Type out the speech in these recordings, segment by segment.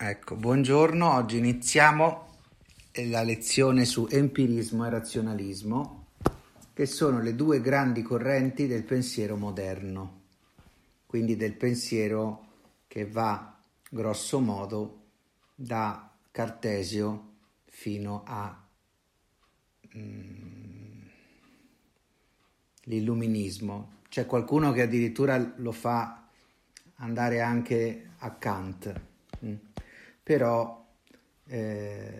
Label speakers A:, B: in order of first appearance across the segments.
A: Ecco, buongiorno, oggi iniziamo la lezione su empirismo e razionalismo, che sono le due grandi correnti del pensiero moderno, quindi del pensiero che va grosso modo da Cartesio fino all'illuminismo. Mm, C'è qualcuno che addirittura lo fa andare anche a Kant. Però eh,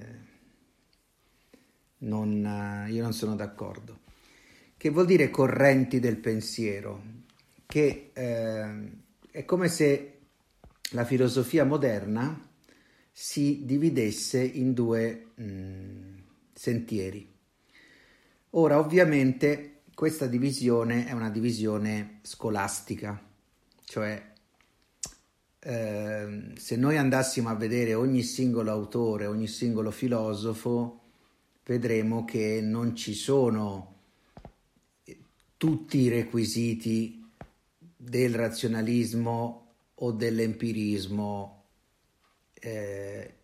A: non, io non sono d'accordo. Che vuol dire correnti del pensiero? Che eh, è come se la filosofia moderna si dividesse in due mh, mm, sentieri. Ora, ovviamente, questa divisione è una divisione scolastica, cioè Ehm, se noi andassimo a vedere ogni singolo autore, ogni singolo filosofo, vedremo che non ci sono tutti i requisiti del razionalismo o dell'empirismo eh,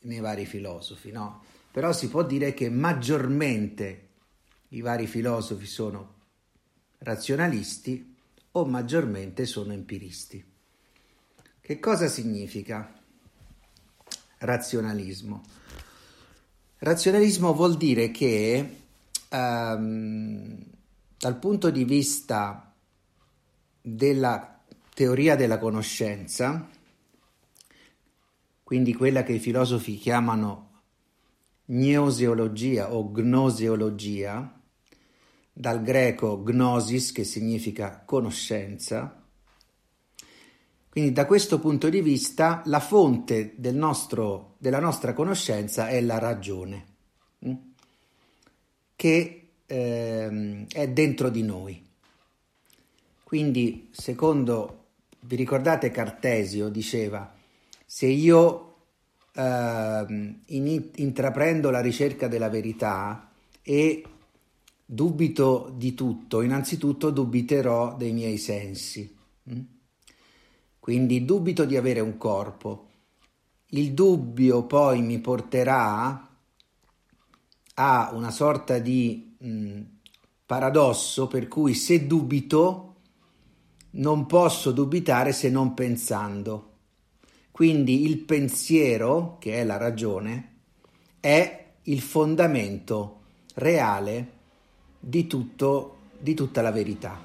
A: nei vari filosofi, no? Però si può dire che maggiormente i vari filosofi sono razionalisti o maggiormente sono empiristi. Che cosa significa razionalismo? Razionalismo vuol dire che um, dal punto di vista della teoria della conoscenza, quindi quella che i filosofi chiamano gnoseologia o gnoseologia, dal greco gnosis che significa conoscenza, quindi da questo punto di vista la fonte del nostro, della nostra conoscenza è la ragione, mm? che eh, è dentro di noi. Quindi, secondo, vi ricordate Cartesio diceva, se io eh, in, intraprendo la ricerca della verità e dubito di tutto, innanzitutto dubiterò dei miei sensi. Mm? Quindi dubito di avere un corpo. Il dubbio poi mi porterà a una sorta di mh, paradosso per cui se dubito non posso dubitare se non pensando. Quindi il pensiero, che è la ragione, è il fondamento reale di, tutto, di tutta la verità.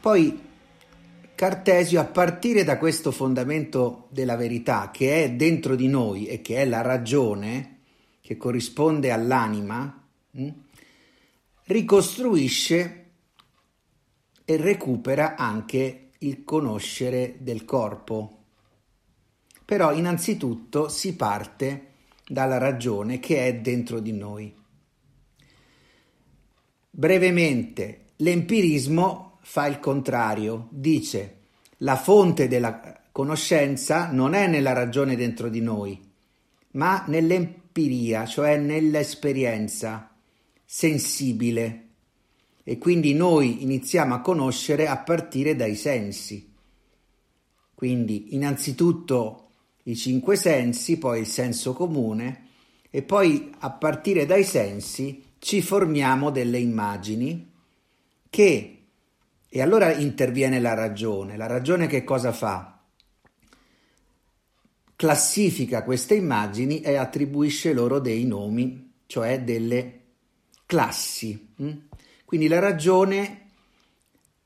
A: Poi Cartesio, a partire da questo fondamento della verità che è dentro di noi e che è la ragione, che corrisponde all'anima, mh, ricostruisce e recupera anche il conoscere del corpo. Però innanzitutto si parte dalla ragione che è dentro di noi. Brevemente, l'empirismo fa il contrario, dice la fonte della conoscenza non è nella ragione dentro di noi, ma nell'empiria, cioè nell'esperienza sensibile. E quindi noi iniziamo a conoscere a partire dai sensi. Quindi innanzitutto i cinque sensi, poi il senso comune e poi a partire dai sensi ci formiamo delle immagini che e allora interviene la ragione. La ragione che cosa fa? classifica queste immagini e attribuisce loro dei nomi, cioè delle classi. Mm? Quindi la ragione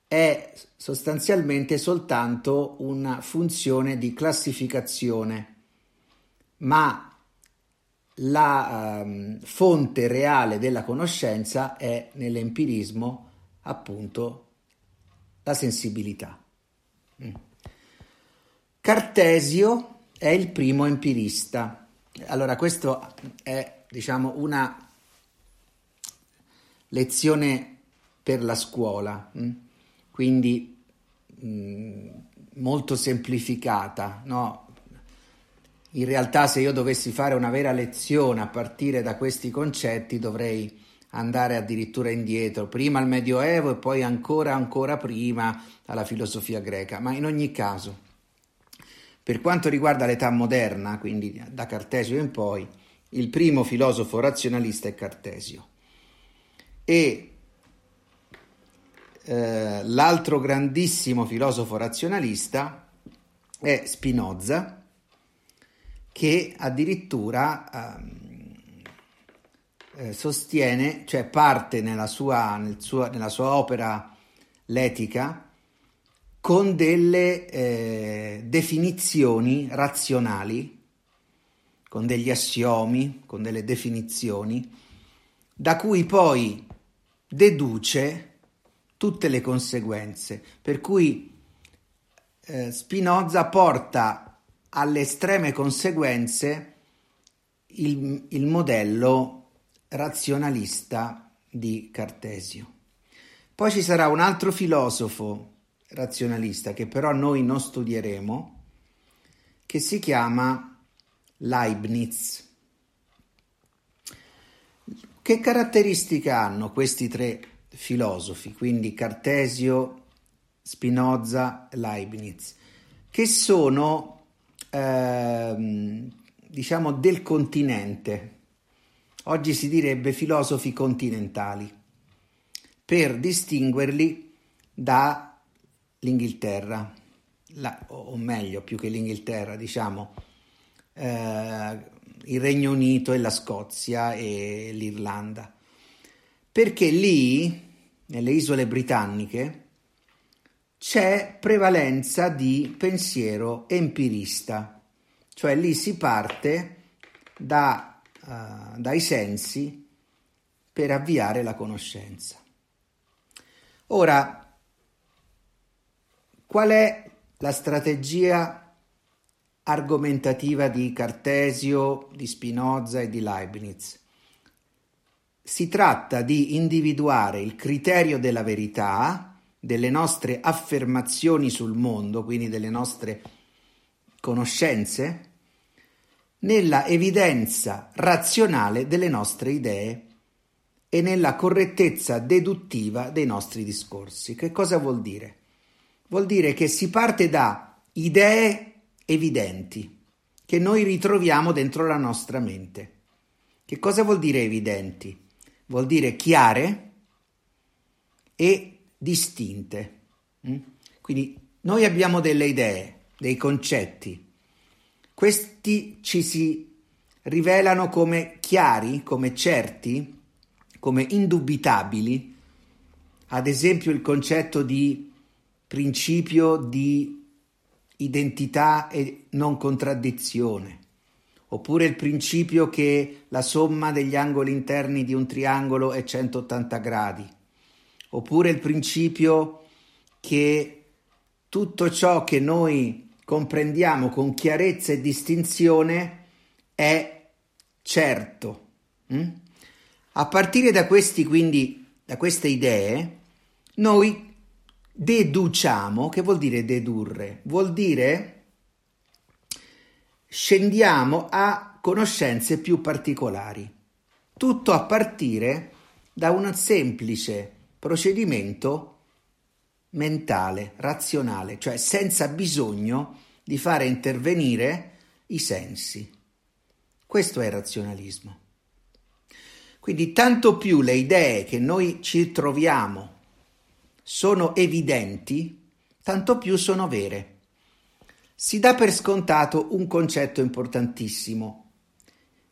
A: è sostanzialmente soltanto una funzione di classificazione, ma la um, fonte reale della conoscenza è nell'empirismo appunto la sensibilità. Mm. Cartesio è il primo empirista. Allora, questo è, diciamo, una lezione per la scuola, mm? quindi mm, molto semplificata, no? In realtà se io dovessi fare una vera lezione a partire da questi concetti dovrei andare addirittura indietro, prima al Medioevo e poi ancora ancora prima alla filosofia greca, ma in ogni caso per quanto riguarda l'età moderna, quindi da Cartesio in poi, il primo filosofo razionalista è Cartesio. E eh, l'altro grandissimo filosofo razionalista è Spinoza che addirittura eh, sostiene, cioè parte nella sua, nel sua, nella sua opera L'etica con delle eh, definizioni razionali, con degli assiomi, con delle definizioni, da cui poi deduce tutte le conseguenze. Per cui eh, Spinoza porta alle estreme conseguenze il, il modello razionalista di Cartesio. Poi ci sarà un altro filosofo razionalista che però noi non studieremo, che si chiama Leibniz. Che caratteristiche hanno questi tre filosofi, quindi Cartesio, Spinoza, Leibniz, che sono Ehm, diciamo del continente. Oggi si direbbe filosofi continentali, per distinguerli dall'Inghilterra, la, o meglio, più che l'Inghilterra, diciamo, eh, il Regno Unito e la Scozia e l'Irlanda. Perché lì, nelle isole britanniche, c'è prevalenza di pensiero empirista, cioè lì si parte da, uh, dai sensi per avviare la conoscenza. Ora, qual è la strategia argomentativa di Cartesio, di Spinoza e di Leibniz? Si tratta di individuare il criterio della verità delle nostre affermazioni sul mondo, quindi delle nostre conoscenze, nella evidenza razionale delle nostre idee e nella correttezza deduttiva dei nostri discorsi. Che cosa vuol dire? Vuol dire che si parte da idee evidenti che noi ritroviamo dentro la nostra mente. Che cosa vuol dire evidenti? Vuol dire chiare e distinte. Mm? Quindi noi abbiamo delle idee, dei concetti. Questi ci si rivelano come chiari, come certi, come indubitabili. Ad esempio il concetto di principio di identità e non contraddizione, oppure il principio che la somma degli angoli interni di un triangolo è 180 gradi, oppure il principio che tutto ciò che noi comprendiamo con chiarezza e distinzione è certo. Mm? A partire da questi, quindi, da queste idee, noi deduciamo, che vuol dire dedurre? Vuol dire scendiamo a conoscenze più particolari. Tutto a partire da una semplice procedimento mentale, razionale, cioè senza bisogno di fare intervenire i sensi. Questo è il razionalismo. Quindi tanto più le idee che noi ci troviamo sono evidenti, tanto più sono vere. si dà per scontato un concetto importantissimo.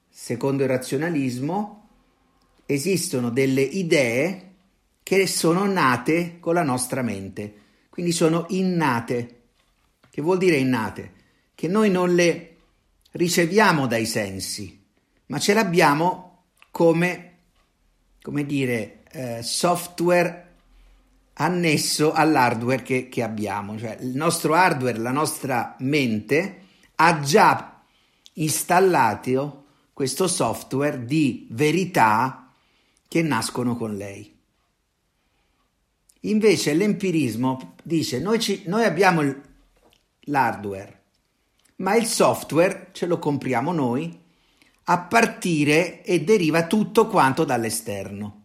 A: Secondo il razionalismo esistono delle idee che sono nate con la nostra mente, quindi sono innate. Che vuol dire innate? Che noi non le riceviamo dai sensi, ma ce l'abbiamo come, come dire, eh, software annesso all'hardware che, che abbiamo, cioè il nostro hardware, la nostra mente ha già installato questo software di verità che nascono con lei. Invece l'empirismo dice noi, ci, noi abbiamo l'hardware, ma il software ce lo compriamo noi a partire e deriva tutto quanto dall'esterno.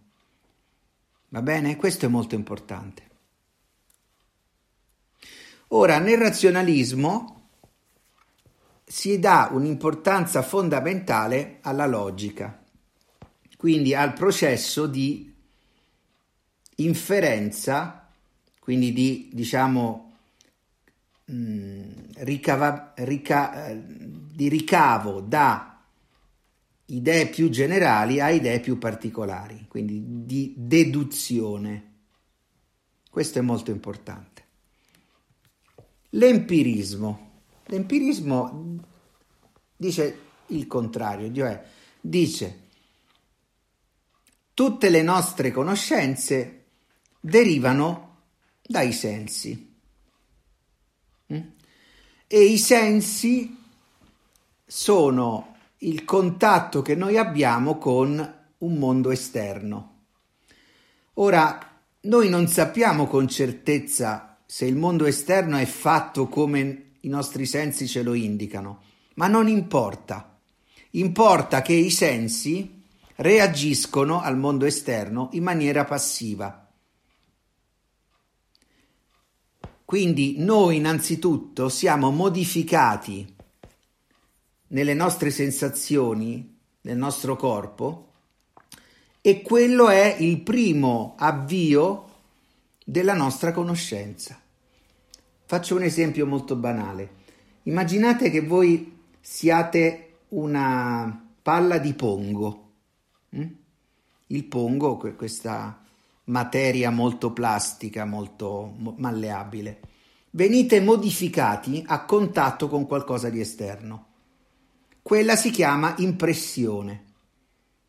A: Va bene? Questo è molto importante. Ora, nel razionalismo si dà un'importanza fondamentale alla logica, quindi al processo di inferenza, quindi di, diciamo, mm, ricava, rica, di ricavo da idee più generali a idee più particolari, quindi di deduzione. Questo è molto importante. L'empirismo. L'empirismo dice il contrario, cioè dice tutte le nostre conoscenze derivano dai sensi. Mm? E i sensi sono il contatto che noi abbiamo con un mondo esterno. Ora, noi non sappiamo con certezza se il mondo esterno è fatto come i nostri sensi ce lo indicano, ma non importa. Importa che i sensi reagiscono al mondo esterno in maniera passiva. Quindi noi innanzitutto siamo modificati nelle nostre sensazioni, nel nostro corpo, e quello è il primo avvio della nostra conoscenza. Faccio un esempio molto banale. Immaginate che voi siate una palla di pongo. Mm? Il pongo, questa materia molto plastica, molto malleabile. Venite modificati a contatto con qualcosa di esterno. Quella si chiama impressione.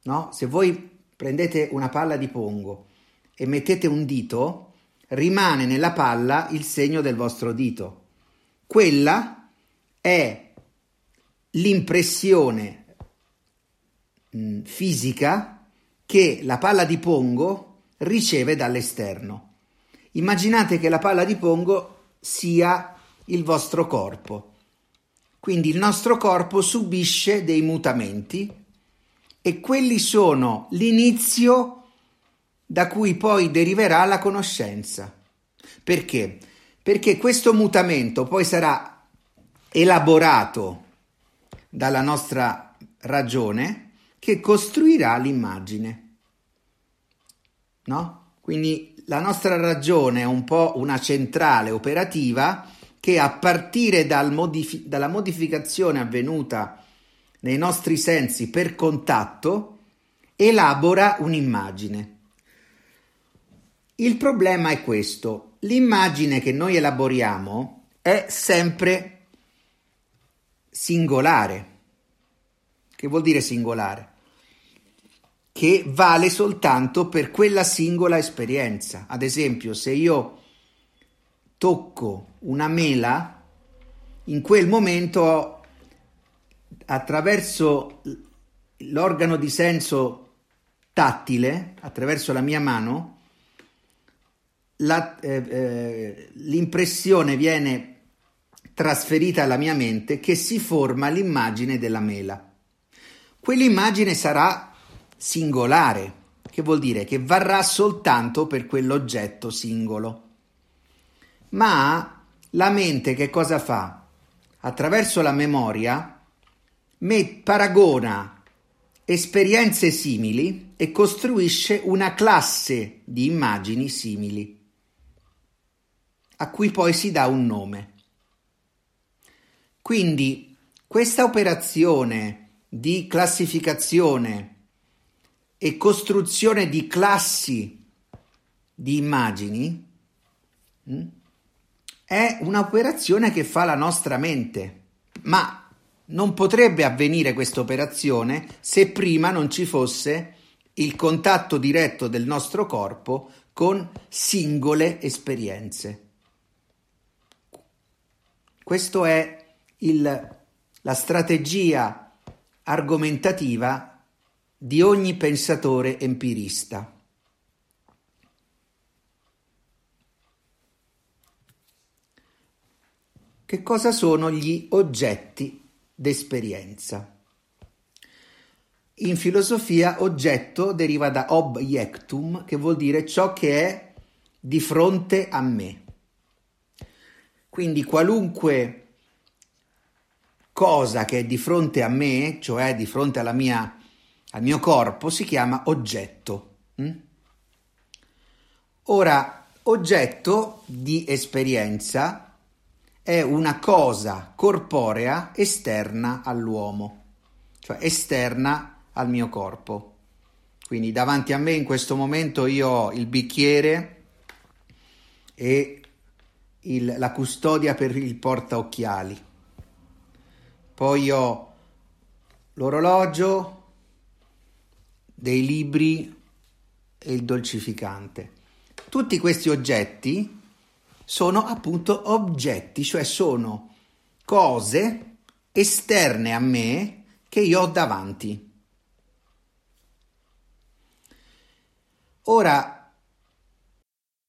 A: No? Se voi prendete una palla di pongo e mettete un dito, rimane nella palla il segno del vostro dito. Quella è l'impressione mh, fisica che la palla di pongo riceve dall'esterno. Immaginate che la palla di pongo sia il vostro corpo. Quindi il nostro corpo subisce dei mutamenti e quelli sono l'inizio da cui poi deriverà la conoscenza. Perché? Perché questo mutamento poi sarà elaborato dalla nostra ragione che costruirà l'immagine. No? Quindi la nostra ragione è un po' una centrale operativa che a partire dal modif- dalla modificazione avvenuta nei nostri sensi per contatto elabora un'immagine. Il problema è questo, l'immagine che noi elaboriamo è sempre singolare. Che vuol dire singolare? Che vale soltanto per quella singola esperienza. Ad esempio, se io tocco una mela, in quel momento attraverso l'organo di senso tattile, attraverso la mia mano, la, eh, eh, l'impressione viene trasferita alla mia mente che si forma l'immagine della mela. Quell'immagine sarà singolare, che vuol dire che varrà soltanto per quell'oggetto singolo. Ma la mente che cosa fa? Attraverso la memoria me paragona esperienze simili e costruisce una classe di immagini simili, a cui poi si dà un nome. Quindi questa operazione di classificazione e costruzione di classi di immagini mm, è un'operazione che fa la nostra mente, ma non potrebbe avvenire questa operazione se prima non ci fosse il contatto diretto del nostro corpo con singole esperienze. Questa è il, la strategia argomentativa di ogni pensatore empirista. Che cosa sono gli oggetti d'esperienza? In filosofia oggetto deriva da objectum, che vuol dire ciò che è di fronte a me. Quindi qualunque cosa che è di fronte a me, cioè di fronte mia, al mio corpo, si chiama oggetto. Mm? Ora, oggetto di esperienza è una cosa corporea esterna all'uomo, cioè esterna al mio corpo. Quindi davanti a me in questo momento io ho il bicchiere e il, la custodia per il portaocchiali. Poi ho l'orologio, dei libri e il dolcificante. Tutti questi oggetti sono appunto oggetti, cioè sono cose esterne a me che io ho davanti. Ora,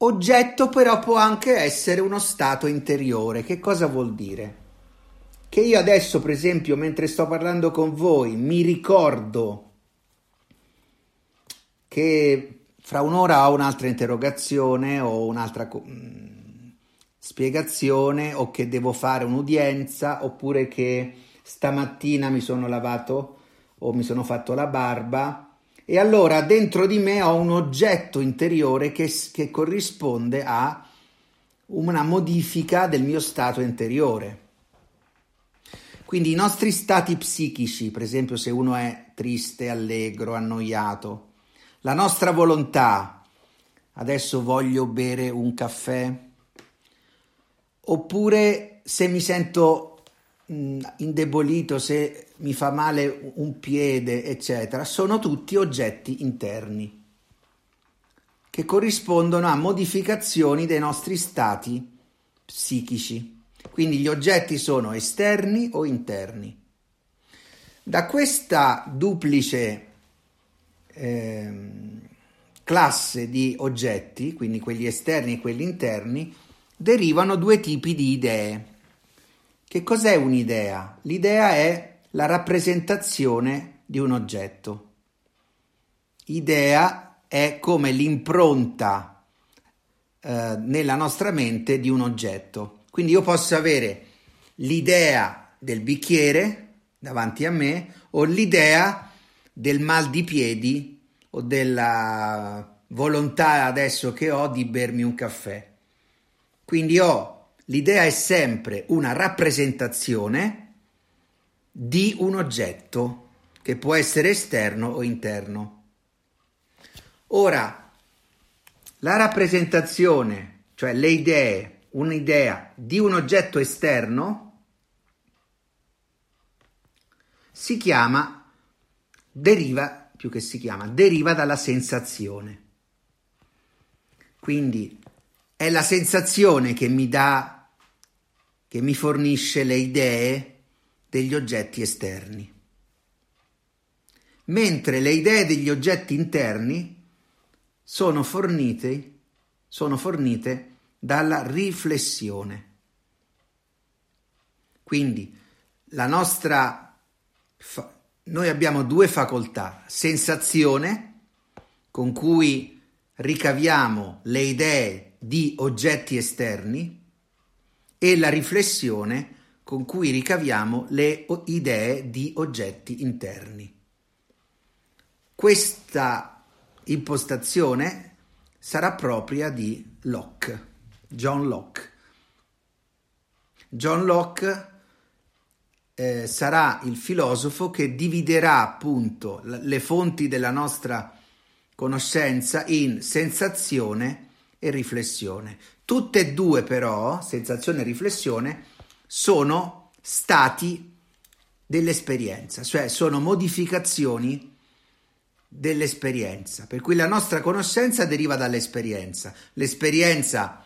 A: Oggetto però può anche essere uno stato interiore. Che cosa vuol dire? Che io adesso, per esempio, mentre sto parlando con voi, mi ricordo che fra un'ora ho un'altra interrogazione o un'altra mm, spiegazione o che devo fare un'udienza oppure che stamattina mi sono lavato o mi sono fatto la barba e allora dentro di me ho un oggetto interiore che, che corrisponde a una modifica del mio stato interiore. Quindi i nostri stati psichici, per esempio se uno è triste, allegro, annoiato, la nostra volontà. Adesso voglio bere un caffè. Oppure se mi sento indebolito, se mi fa male un piede, eccetera, sono tutti oggetti interni che corrispondono a modificazioni dei nostri stati psichici. Quindi gli oggetti sono esterni o interni. Da questa duplice Ehm, classe di oggetti, quindi quelli esterni e quelli interni, derivano due tipi di idee. Che cos'è un'idea? L'idea è la rappresentazione di un oggetto. Idea è come l'impronta eh, nella nostra mente di un oggetto. Quindi io posso avere l'idea del bicchiere davanti a me o l'idea del mal di piedi o della volontà adesso che ho di bermi un caffè. Quindi ho l'idea è sempre una rappresentazione di un oggetto che può essere esterno o interno. Ora, la rappresentazione, cioè le idee, un'idea di un oggetto esterno, si chiama, deriva, più che si chiama, deriva dalla sensazione. Quindi è la sensazione che mi dà, che mi fornisce le idee degli oggetti esterni. Mentre le idee degli oggetti interni sono fornite, sono fornite dalla riflessione. Quindi la nostra fa- noi abbiamo due facoltà, sensazione con cui ricaviamo le idee di oggetti esterni e la riflessione con cui ricaviamo le idee di oggetti interni. Questa impostazione sarà propria di Locke, John Locke. John Locke eh, sarà il filosofo che dividerà appunto le fonti della nostra conoscenza in sensazione e riflessione. Tutte e due però, sensazione e riflessione, sono stati dell'esperienza, cioè sono modificazioni dell'esperienza, per cui la nostra conoscenza deriva dall'esperienza. L'esperienza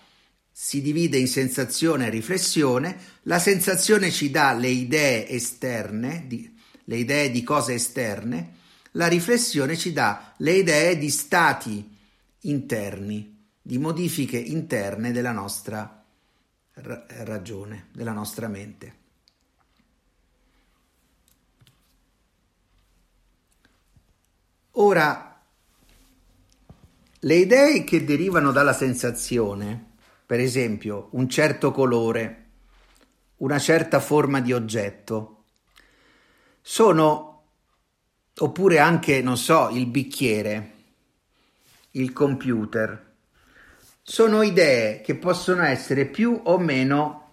A: si divide in sensazione e riflessione, la sensazione ci dà le idee esterne, di, le idee di cose esterne, la riflessione ci dà le idee di stati interni, di modifiche interne della nostra ragione, della nostra mente. Ora, le idee che derivano dalla sensazione, per esempio un certo colore, una certa forma di oggetto, sono, oppure anche, non so, il bicchiere, il computer, sono idee che possono essere più o meno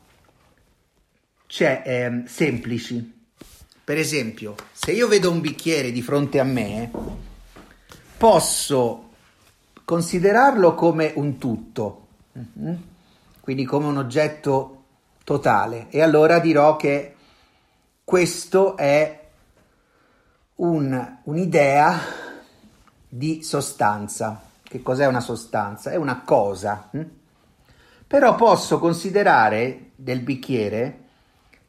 A: cioè, eh, semplici. Per esempio, se io vedo un bicchiere di fronte a me, posso considerarlo come un tutto, mm-hmm. quindi come un oggetto totale, e allora dirò che questo è un, un'idea di sostanza. Che cos'è una sostanza? È una cosa. Hm? Però posso considerare del bicchiere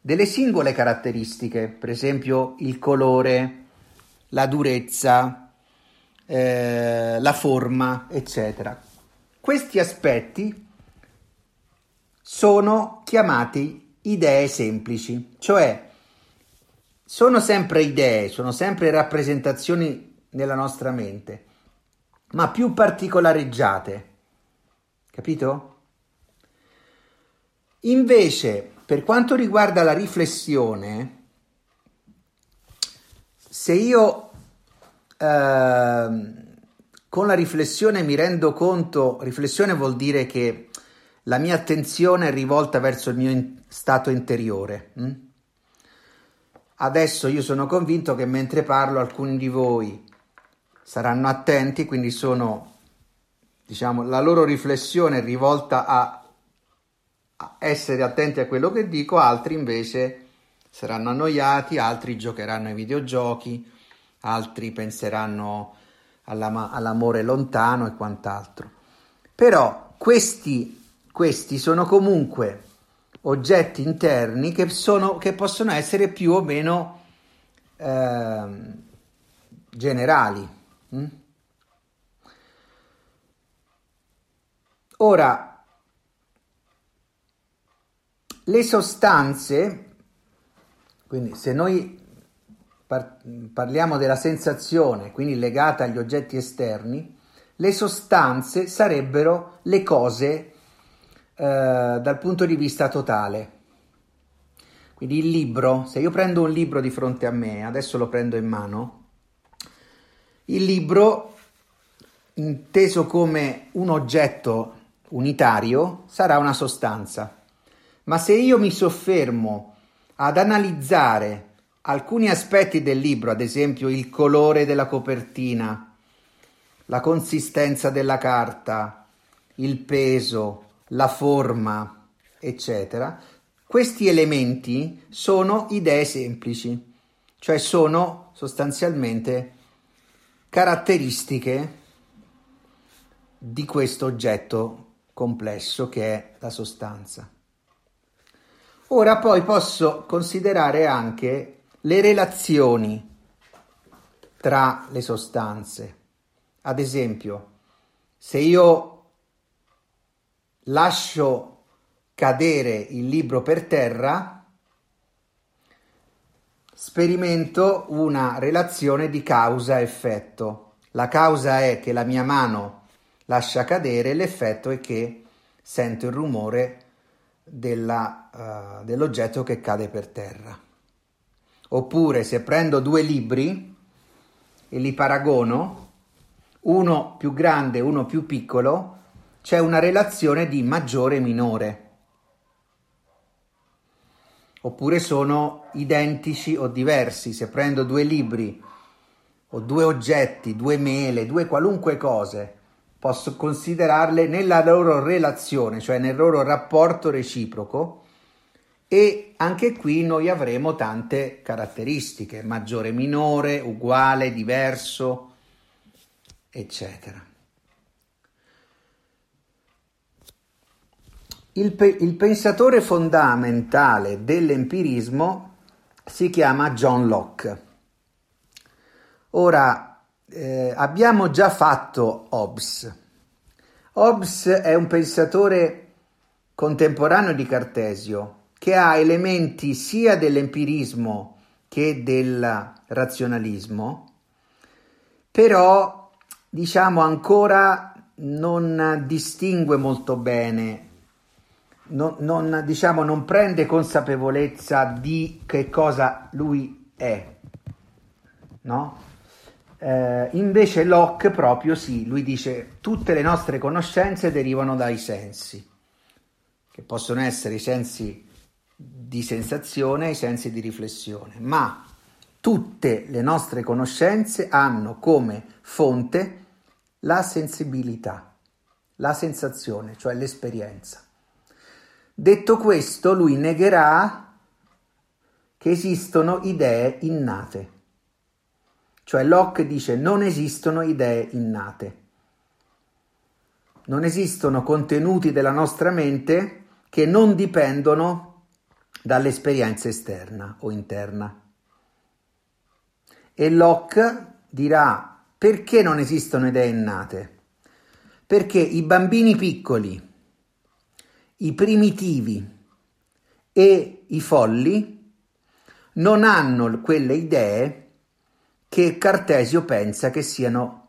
A: delle singole caratteristiche, per esempio il colore, la durezza, eh, la forma, eccetera. Questi aspetti sono chiamati idee semplici, cioè sono sempre idee, sono sempre rappresentazioni nella nostra mente, ma più particolareggiate. Capito? Invece, per quanto riguarda la riflessione, se io Ehm, con la riflessione mi rendo conto, riflessione vuol dire che la mia attenzione è rivolta verso il mio in- stato interiore. Hm? Adesso io sono convinto che mentre parlo alcuni di voi saranno attenti, quindi sono, diciamo, la loro riflessione è rivolta a, a essere attenti a quello che dico, altri invece saranno annoiati, altri giocheranno ai videogiochi altri penseranno all'amore lontano e quant'altro. Però questi, questi sono comunque oggetti interni che, sono, che possono essere più o meno eh, generali. Mm? Ora, le sostanze, quindi se noi par- parliamo della sensazione, quindi legata agli oggetti esterni, le sostanze sarebbero le cose eh, dal punto di vista totale. Quindi il libro, se io prendo un libro di fronte a me, adesso lo prendo in mano, il libro, inteso come un oggetto unitario, sarà una sostanza. Ma se io mi soffermo ad analizzare alcuni aspetti del libro, ad esempio il colore della copertina, la consistenza della carta, il peso, la forma, eccetera, questi elementi sono idee semplici, cioè sono sostanzialmente caratteristiche di questo oggetto complesso che è la sostanza. Ora poi posso considerare anche le relazioni tra le sostanze. Ad esempio, se io lascio cadere il libro per terra, sperimento una relazione di causa-effetto. La causa è che la mia mano lascia cadere, l'effetto è che sento il rumore della, uh, dell'oggetto che cade per terra. Oppure se prendo due libri e li paragono, uno più grande e uno più piccolo, c'è una relazione di maggiore e minore. Oppure sono identici o diversi. Se prendo due libri o due oggetti, due mele, due qualunque cose, posso considerarle nella loro relazione, cioè nel loro rapporto reciproco e anche qui noi avremo tante caratteristiche, maggiore, minore, uguale, diverso, eccetera. Il, pe- il pensatore fondamentale dell'empirismo si chiama John Locke. Ora, eh, abbiamo già fatto Hobbes. Hobbes è un pensatore contemporaneo di Cartesio che ha elementi sia dell'empirismo che del razionalismo, però diciamo ancora non distingue molto bene, non, non, diciamo, non prende consapevolezza di che cosa lui è, no? Eh, invece Locke proprio sì, lui dice tutte le nostre conoscenze derivano dai sensi, che possono essere i sensi di sensazione, i sensi di riflessione, ma tutte le nostre conoscenze hanno come fonte la sensibilità, la sensazione, cioè l'esperienza. Detto questo, lui negherà che esistono idee innate. Cioè Locke dice non esistono idee innate. Non esistono contenuti della nostra mente che non dipendono dall'esperienza esterna o interna. E Locke dirà perché non esistono idee innate? Perché i bambini piccoli, i primitivi e i folli non hanno quelle idee che Cartesio pensa che siano,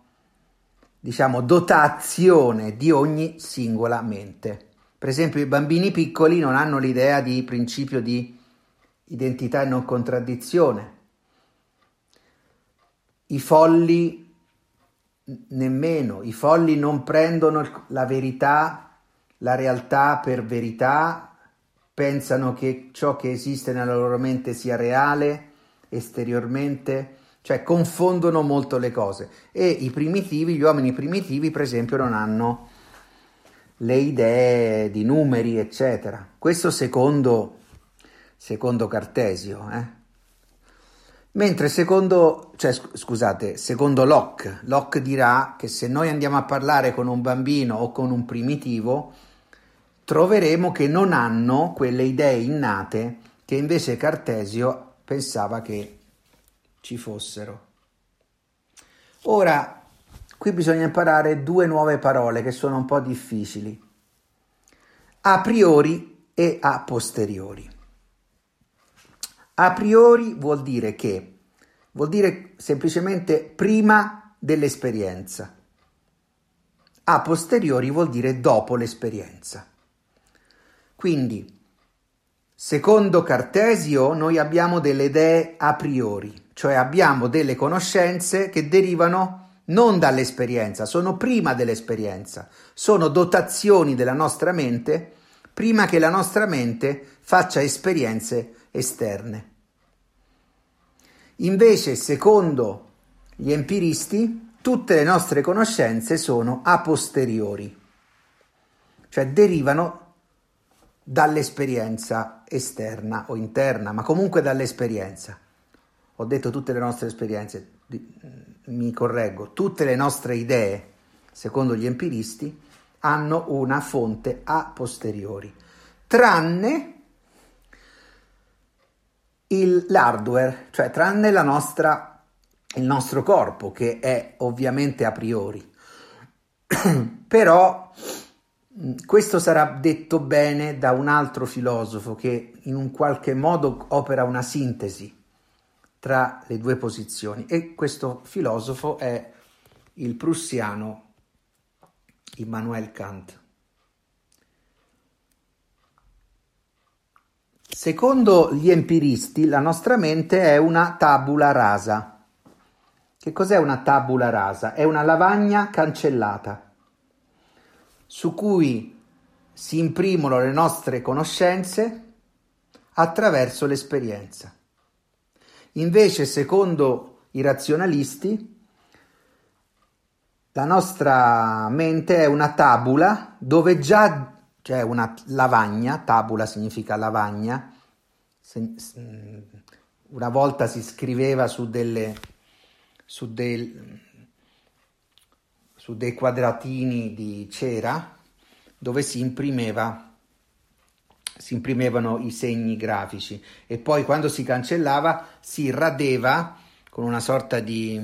A: diciamo, dotazione di ogni singola mente. Per esempio, i bambini piccoli non hanno l'idea di principio di identità e non contraddizione. I folli nemmeno i folli non prendono la verità, la realtà per verità, pensano che ciò che esiste nella loro mente sia reale esteriormente, cioè confondono molto le cose. E i primitivi, gli uomini primitivi, per esempio, non hanno le idee di numeri, eccetera. Questo secondo, secondo Cartesio, eh? Mentre secondo, cioè, scusate, secondo Locke, Locke dirà che se noi andiamo a parlare con un bambino o con un primitivo, troveremo che non hanno quelle idee innate che invece Cartesio pensava che ci fossero. Ora, qui bisogna imparare due nuove parole che sono un po' difficili. A priori e a posteriori. A priori vuol dire che, vuol dire semplicemente prima dell'esperienza. A posteriori vuol dire dopo l'esperienza. Quindi, secondo Cartesio, noi abbiamo delle idee a priori, cioè abbiamo delle conoscenze che derivano non dall'esperienza, sono prima dell'esperienza, sono dotazioni della nostra mente prima che la nostra mente faccia esperienze esterne. Invece, secondo gli empiristi, tutte le nostre conoscenze sono a posteriori, cioè derivano dall'esperienza esterna o interna, ma comunque dall'esperienza. ho detto tutte le nostre esperienze, mi correggo, tutte le nostre idee, secondo gli empiristi, hanno una fonte a posteriori, tranne il, l'hardware, cioè tranne la nostra, il nostro corpo, che è ovviamente a priori. Però questo sarà detto bene da un altro filosofo che in un qualche modo opera una sintesi tra le due posizioni e questo filosofo è il prussiano Immanuel Kant. Secondo gli empiristi, la nostra mente è una tabula rasa. Che cos'è una tabula rasa? È una lavagna cancellata su cui si imprimono le nostre conoscenze attraverso l'esperienza. Invece, secondo i razionalisti, la nostra mente è una tabula dove già c'è una lavagna, tabula significa lavagna, una volta si scriveva su, delle, su, del, su dei quadratini di cera dove si imprimeva si imprimevano i segni grafici e poi quando si cancellava si radeva con una sorta di,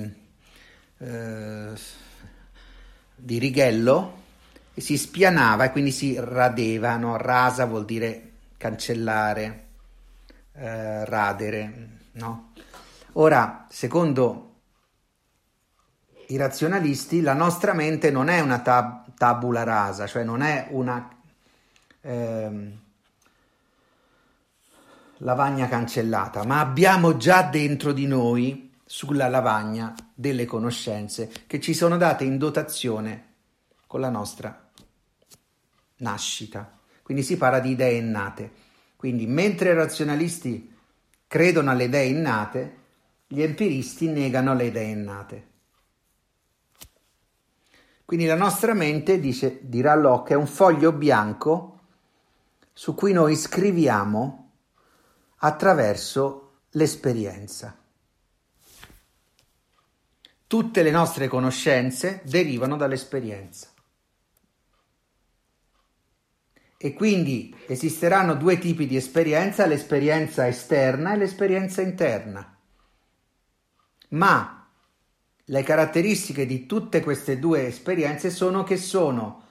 A: eh, di righello e si spianava e quindi si radeva, rasa vuol dire cancellare, eh, radere. No? Ora, secondo i razionalisti, la nostra mente non è una tab- tabula rasa, cioè non è una... Ehm, lavagna cancellata, ma abbiamo già dentro di noi, sulla lavagna, delle conoscenze che ci sono date in dotazione con la nostra nascita. Quindi si parla di idee innate. Quindi mentre i razionalisti credono alle idee innate, gli empiristi negano le idee innate. Quindi la nostra mente, dice, dirà Locke, è un foglio bianco su cui noi scriviamo attraverso l'esperienza. Tutte le nostre conoscenze derivano dall'esperienza. E quindi esisteranno due tipi di esperienza, l'esperienza esterna e l'esperienza interna. Ma le caratteristiche di tutte queste due esperienze sono che sono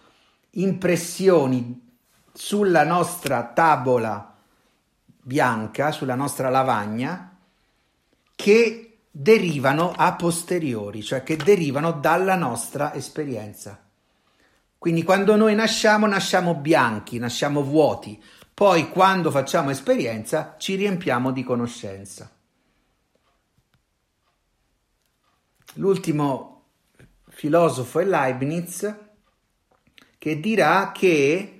A: impressioni sulla nostra tavola bianca sulla nostra lavagna che derivano a posteriori, cioè che derivano dalla nostra esperienza. Quindi quando noi nasciamo, nasciamo bianchi, nasciamo vuoti, poi quando facciamo esperienza ci riempiamo di conoscenza. L'ultimo filosofo è Leibniz che dirà che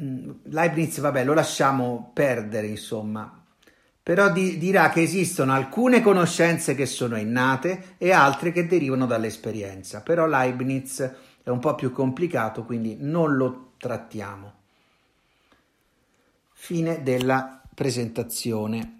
A: Mm, Leibniz, vabbè, lo lasciamo perdere, insomma, però di, dirà che esistono alcune conoscenze che sono innate e altre che derivano dall'esperienza, però Leibniz è un po' più complicato, quindi non lo trattiamo. Fine della presentazione.